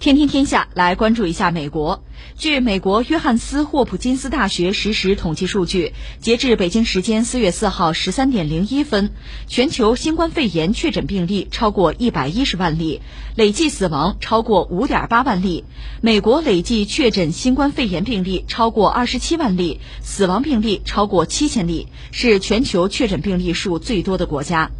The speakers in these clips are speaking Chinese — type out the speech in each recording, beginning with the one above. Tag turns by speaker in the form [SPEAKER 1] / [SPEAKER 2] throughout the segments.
[SPEAKER 1] 天天天下来关注一下美国。据美国约翰斯霍普金斯大学实时统计数据，截至北京时间四月四号十三点零一分，全球新冠肺炎确诊病例超过一百一十万例，累计死亡超过五点八万例。美国累计确诊新冠肺炎病例超过二十七万例，死亡病例超过七千例，是全球确诊病例数最多的国家。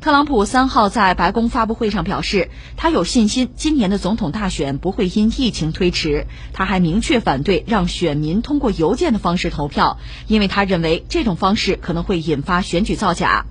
[SPEAKER 1] 特朗普三号在白宫发布会上表示，他有信心今年的总统大选不会因疫情推迟。他还明确反对让选民通过邮件的方式投票，因为他认为这种方式可能会引发选举造假。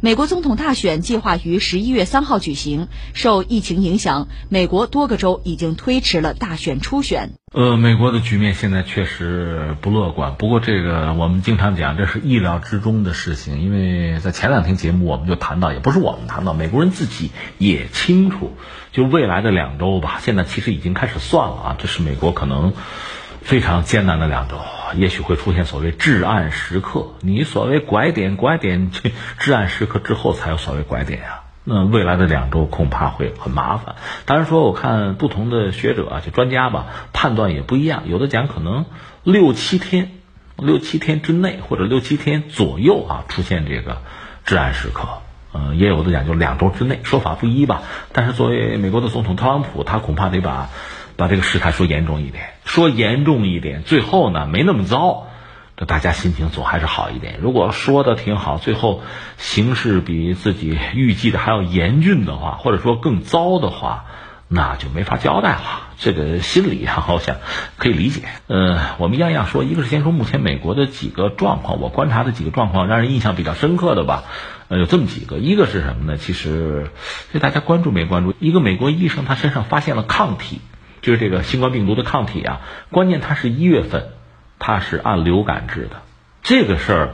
[SPEAKER 1] 美国总统大选计划于十一月三号举行，受疫情影响，美国多个州已经推迟了大选初选。
[SPEAKER 2] 呃，美国的局面现在确实不乐观。不过这个我们经常讲，这是意料之中的事情。因为在前两天节目我们就谈到，也不是我们谈到，美国人自己也清楚，就未来的两周吧，现在其实已经开始算了啊，这是美国可能。非常艰难的两周，也许会出现所谓至暗时刻。你所谓拐点，拐点，至暗时刻之后才有所谓拐点啊。那未来的两周恐怕会很麻烦。当然说，我看不同的学者啊，就专家吧，判断也不一样。有的讲可能六七天，六七天之内或者六七天左右啊，出现这个至暗时刻。嗯，也有的讲就两周之内，说法不一吧。但是作为美国的总统特朗普，他恐怕得把。把这个事态说严重一点，说严重一点，最后呢没那么糟，这大家心情总还是好一点。如果说的挺好，最后形势比自己预计的还要严峻的话，或者说更糟的话，那就没法交代了。这个心理啊，我想可以理解。呃，我们样样说，一个是先说目前美国的几个状况，我观察的几个状况让人印象比较深刻的吧，呃，有这么几个，一个是什么呢？其实这大家关注没关注？一个美国医生他身上发现了抗体。就是这个新冠病毒的抗体啊，关键它是一月份，它是按流感治的，这个事儿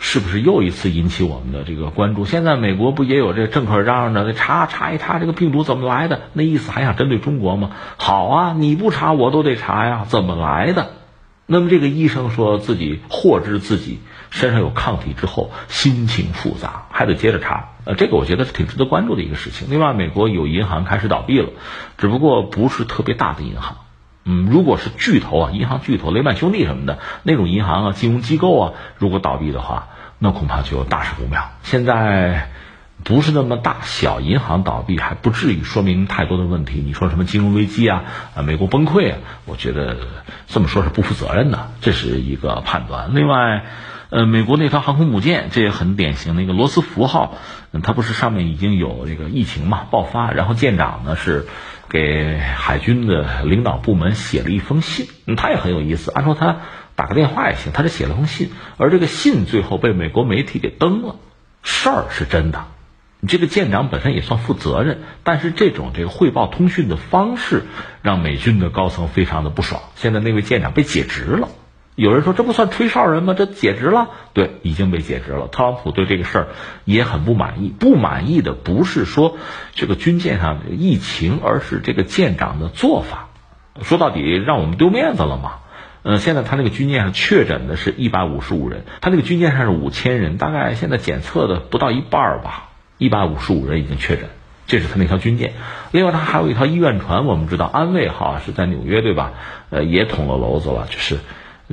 [SPEAKER 2] 是不是又一次引起我们的这个关注？现在美国不也有这政客嚷嚷着查查一查这个病毒怎么来的？那意思还想针对中国吗？好啊，你不查我都得查呀，怎么来的？那么这个医生说自己获知自己身上有抗体之后，心情复杂，还得接着查。呃，这个我觉得是挺值得关注的一个事情。另外，美国有银行开始倒闭了，只不过不是特别大的银行。嗯，如果是巨头啊，银行巨头雷曼兄弟什么的那种银行啊，金融机构啊，如果倒闭的话，那恐怕就大事不妙。现在不是那么大小银行倒闭还不至于说明太多的问题。你说什么金融危机啊，啊，美国崩溃啊？我觉得这么说是不负责任的，这是一个判断。另外。呃，美国那条航空母舰，这也很典型的一个罗斯福号，它不是上面已经有这个疫情嘛爆发，然后舰长呢是给海军的领导部门写了一封信，他也很有意思，按说他打个电话也行，他是写了封信，而这个信最后被美国媒体给登了，事儿是真的，这个舰长本身也算负责任，但是这种这个汇报通讯的方式让美军的高层非常的不爽，现在那位舰长被解职了。有人说这不算吹哨人吗？这解职了，对，已经被解职了。特朗普对这个事儿也很不满意，不满意的不是说这个军舰上疫情，而是这个舰长的做法。说到底，让我们丢面子了嘛？嗯，现在他那个军舰上确诊的是一百五十五人，他那个军舰上是五千人，大概现在检测的不到一半吧，一百五十五人已经确诊，这是他那条军舰。另外，他还有一条医院船，我们知道安慰号是在纽约，对吧？呃，也捅了娄子了，就是。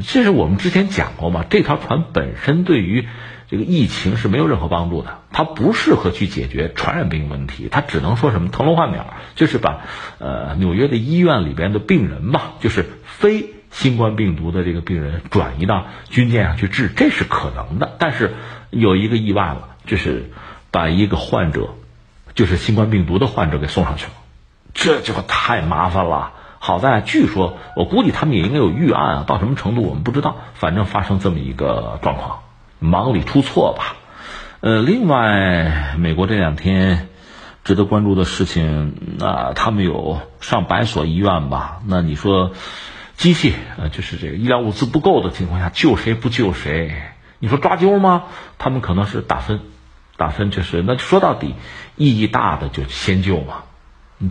[SPEAKER 2] 这是我们之前讲过嘛？这条船本身对于这个疫情是没有任何帮助的，它不适合去解决传染病问题，它只能说什么腾笼换鸟，就是把呃纽约的医院里边的病人吧，就是非新冠病毒的这个病人转移到军舰上去治，这是可能的。但是有一个意外了，就是把一个患者，就是新冠病毒的患者给送上去了，这就太麻烦了。好在，据说我估计他们也应该有预案啊，到什么程度我们不知道。反正发生这么一个状况，忙里出错吧。呃，另外，美国这两天值得关注的事情，那他们有上百所医院吧？那你说，机器呃，就是这个医疗物资不够的情况下，救谁不救谁？你说抓阄吗？他们可能是打分，打分就是，那说到底，意义大的就先救嘛，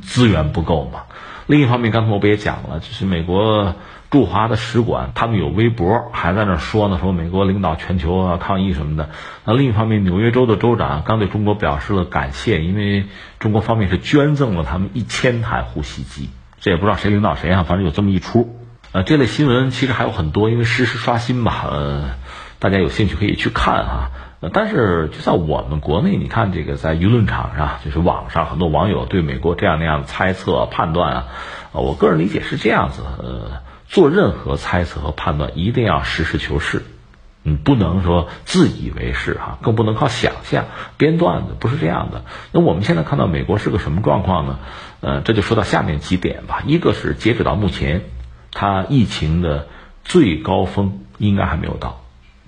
[SPEAKER 2] 资源不够嘛。另一方面，刚才我不也讲了，就是美国驻华的使馆，他们有微博，还在那说呢，说美国领导全球啊抗议什么的。那另一方面，纽约州的州长刚对中国表示了感谢，因为中国方面是捐赠了他们一千台呼吸机，这也不知道谁领导谁啊，反正有这么一出。呃，这类新闻其实还有很多，因为实时刷新吧，呃，大家有兴趣可以去看哈。呃但是就在我们国内，你看这个在舆论场上，就是网上很多网友对美国这样那样的猜测判断啊，我个人理解是这样子，呃，做任何猜测和判断一定要实事求是，你不能说自以为是哈，更不能靠想象编段子，不是这样的。那我们现在看到美国是个什么状况呢？呃，这就说到下面几点吧，一个是截止到目前。它疫情的最高峰应该还没有到，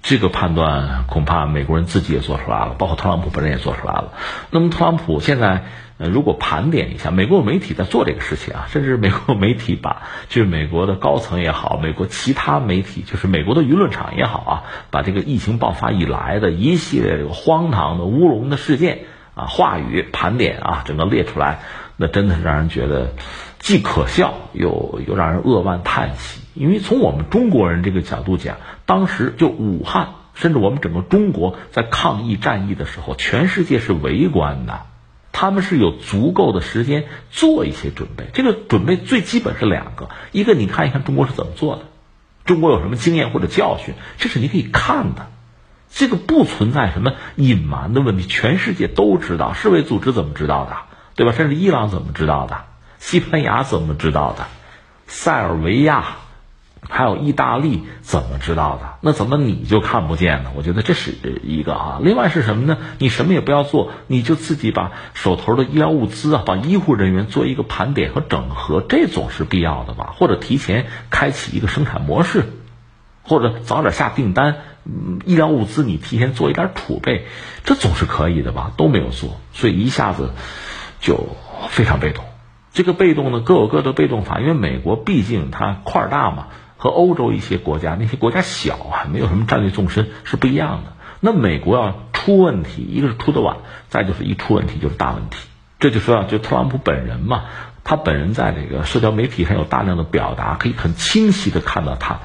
[SPEAKER 2] 这个判断恐怕美国人自己也做出来了，包括特朗普本人也做出来了。那么特朗普现在呃，如果盘点一下，美国媒体在做这个事情啊，甚至美国媒体把就是美国的高层也好，美国其他媒体就是美国的舆论场也好啊，把这个疫情爆发以来的一系列荒唐的乌龙的事件啊，话语盘点啊，整个列出来，那真的是让人觉得。既可笑又又让人扼腕叹息，因为从我们中国人这个角度讲，当时就武汉，甚至我们整个中国在抗疫战役的时候，全世界是围观的，他们是有足够的时间做一些准备。这个准备最基本是两个，一个你看一看中国是怎么做的，中国有什么经验或者教训，这是你可以看的，这个不存在什么隐瞒的问题，全世界都知道，世卫组织怎么知道的，对吧？甚至伊朗怎么知道的？西班牙怎么知道的？塞尔维亚，还有意大利怎么知道的？那怎么你就看不见呢？我觉得这是一个啊。另外是什么呢？你什么也不要做，你就自己把手头的医疗物资啊，把医护人员做一个盘点和整合，这总是必要的吧？或者提前开启一个生产模式，或者早点下订单，医疗物资你提前做一点储备，这总是可以的吧？都没有做，所以一下子就非常被动。这个被动呢，各有各的被动法，因为美国毕竟它块儿大嘛，和欧洲一些国家那些国家小啊，没有什么战略纵深是不一样的。那美国要出问题，一个是出的晚，再就是一出问题就是大问题。这就说啊，就特朗普本人嘛，他本人在这个社交媒体上有大量的表达，可以很清晰的看到他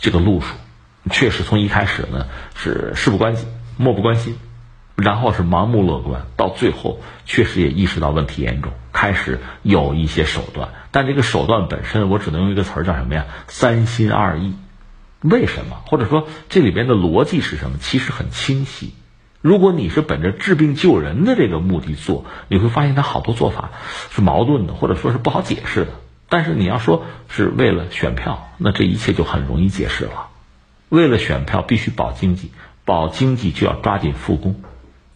[SPEAKER 2] 这个路数，确实从一开始呢是事不关己，漠不关心。然后是盲目乐观，到最后确实也意识到问题严重，开始有一些手段。但这个手段本身，我只能用一个词儿叫什么呀？三心二意。为什么？或者说这里边的逻辑是什么？其实很清晰。如果你是本着治病救人的这个目的做，你会发现他好多做法是矛盾的，或者说是不好解释的。但是你要说是为了选票，那这一切就很容易解释了。为了选票，必须保经济，保经济就要抓紧复工。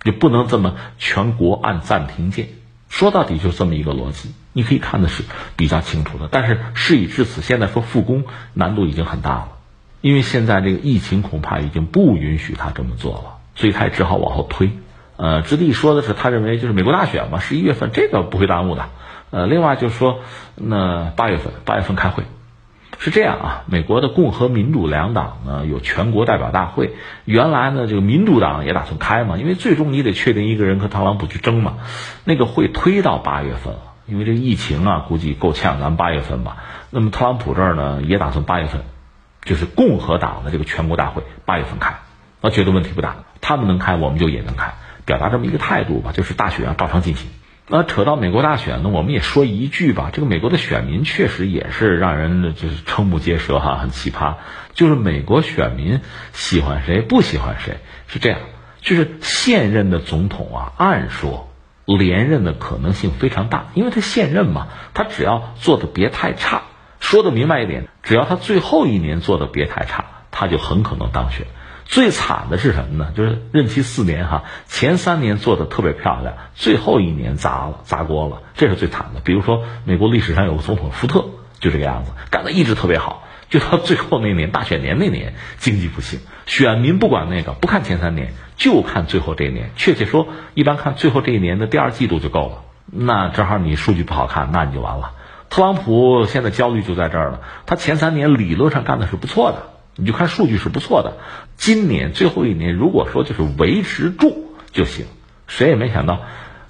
[SPEAKER 2] 你不能这么全国按暂停键，说到底就这么一个逻辑，你可以看的是比较清楚的。但是事已至此，现在说复工难度已经很大了，因为现在这个疫情恐怕已经不允许他这么做了，所以他也只好往后推。呃，直隶说的是他认为就是美国大选嘛，十一月份这个不会耽误的。呃，另外就是说那八月份八月份开会。是这样啊，美国的共和民主两党呢有全国代表大会，原来呢这个民主党也打算开嘛，因为最终你得确定一个人和特朗普去争嘛，那个会推到八月份了，因为这个疫情啊估计够呛，咱八月份吧。那么特朗普这儿呢也打算八月份，就是共和党的这个全国大会八月份开，我觉得问题不大，他们能开我们就也能开，表达这么一个态度吧，就是大选照常进行。那扯到美国大选呢，我们也说一句吧，这个美国的选民确实也是让人就是瞠目结舌哈，很奇葩。就是美国选民喜欢谁不喜欢谁是这样，就是现任的总统啊，按说连任的可能性非常大，因为他现任嘛，他只要做的别太差，说的明白一点，只要他最后一年做的别太差，他就很可能当选。最惨的是什么呢？就是任期四年哈，前三年做的特别漂亮，最后一年砸了砸锅了，这是最惨的。比如说美国历史上有个总统福特，就这个样子，干的一直特别好，就到最后那年大选年那年经济不行，选民不管那个，不看前三年，就看最后这一年。确切说，一般看最后这一年的第二季度就够了。那正好你数据不好看，那你就完了。特朗普现在焦虑就在这儿了，他前三年理论上干的是不错的。你就看数据是不错的，今年最后一年如果说就是维持住就行，谁也没想到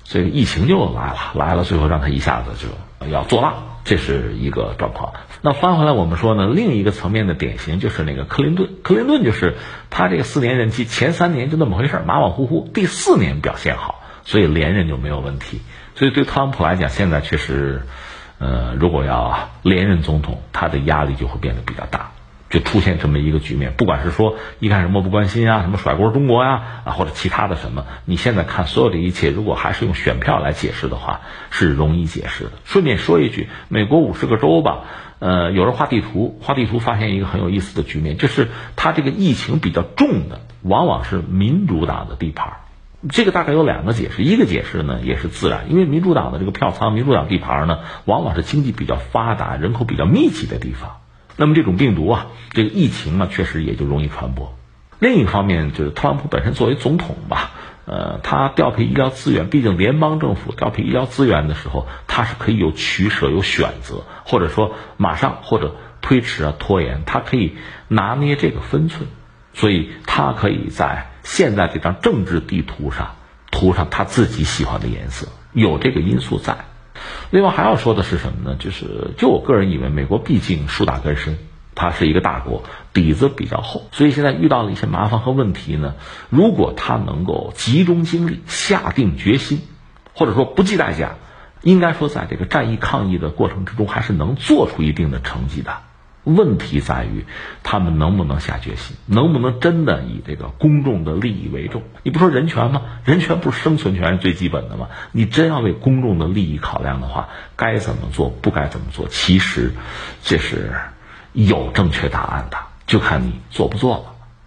[SPEAKER 2] 这个疫情就来了，来了最后让他一下子就要做大，这是一个状况。那翻回来我们说呢，另一个层面的典型就是那个克林顿，克林顿就是他这个四年任期前三年就那么回事马马虎虎，第四年表现好，所以连任就没有问题。所以对特朗普来讲，现在确实呃，如果要连任总统，他的压力就会变得比较大。就出现这么一个局面，不管是说一开始漠不关心啊，什么甩锅中国呀，啊或者其他的什么，你现在看所有的一切，如果还是用选票来解释的话，是容易解释的。顺便说一句，美国五十个州吧，呃，有人画地图，画地图发现一个很有意思的局面，就是它这个疫情比较重的，往往是民主党的地盘。这个大概有两个解释，一个解释呢也是自然，因为民主党的这个票仓，民主党地盘呢，往往是经济比较发达、人口比较密集的地方。那么这种病毒啊，这个疫情啊，确实也就容易传播。另一方面，就是特朗普本身作为总统吧，呃，他调配医疗资源，毕竟联邦政府调配医疗资源的时候，他是可以有取舍、有选择，或者说马上或者推迟啊、拖延，他可以拿捏这个分寸，所以他可以在现在这张政治地图上涂上他自己喜欢的颜色，有这个因素在。另外还要说的是什么呢？就是就我个人以为，美国毕竟树大根深，它是一个大国，底子比较厚，所以现在遇到了一些麻烦和问题呢。如果他能够集中精力、下定决心，或者说不计代价，应该说在这个战役抗疫的过程之中，还是能做出一定的成绩的。问题在于，他们能不能下决心，能不能真的以这个公众的利益为重？你不说人权吗？人权不是生存权是最基本的吗？你真要为公众的利益考量的话，该怎么做，不该怎么做，其实这是有正确答案的，就看你做不做了。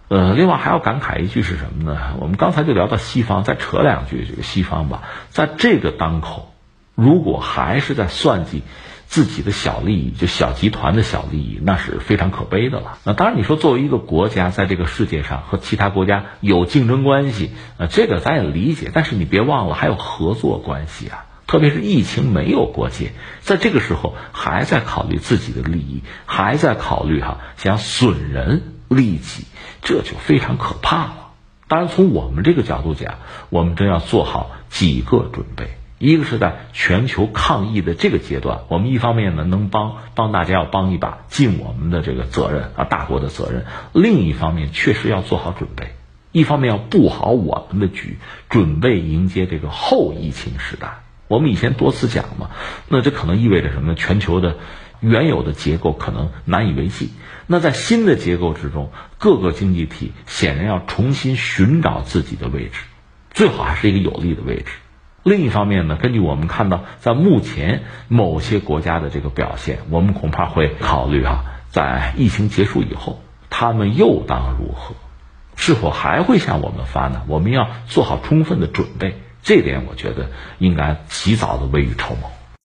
[SPEAKER 2] 呃，另外还要感慨一句是什么呢？我们刚才就聊到西方，再扯两句这个西方吧，在这个当口，如果还是在算计。自己的小利益，就小集团的小利益，那是非常可悲的了。那当然，你说作为一个国家，在这个世界上和其他国家有竞争关系，呃，这个咱也理解。但是你别忘了，还有合作关系啊。特别是疫情没有国界，在这个时候还在考虑自己的利益，还在考虑哈想损人利己，这就非常可怕了。当然，从我们这个角度讲，我们真要做好几个准备。一个是在全球抗疫的这个阶段，我们一方面呢能帮帮大家要帮一把，尽我们的这个责任啊，大国的责任；另一方面确实要做好准备，一方面要布好我们的局，准备迎接这个后疫情时代。我们以前多次讲嘛，那这可能意味着什么呢？全球的原有的结构可能难以为继。那在新的结构之中，各个经济体显然要重新寻找自己的位置，最好还是一个有利的位置。另一方面呢，根据我们看到，在目前某些国家的这个表现，我们恐怕会考虑啊，在疫情结束以后，他们又当如何？是否还会向我们发呢？我们要做好充分的准备，这点我觉得应该及早的未雨绸缪。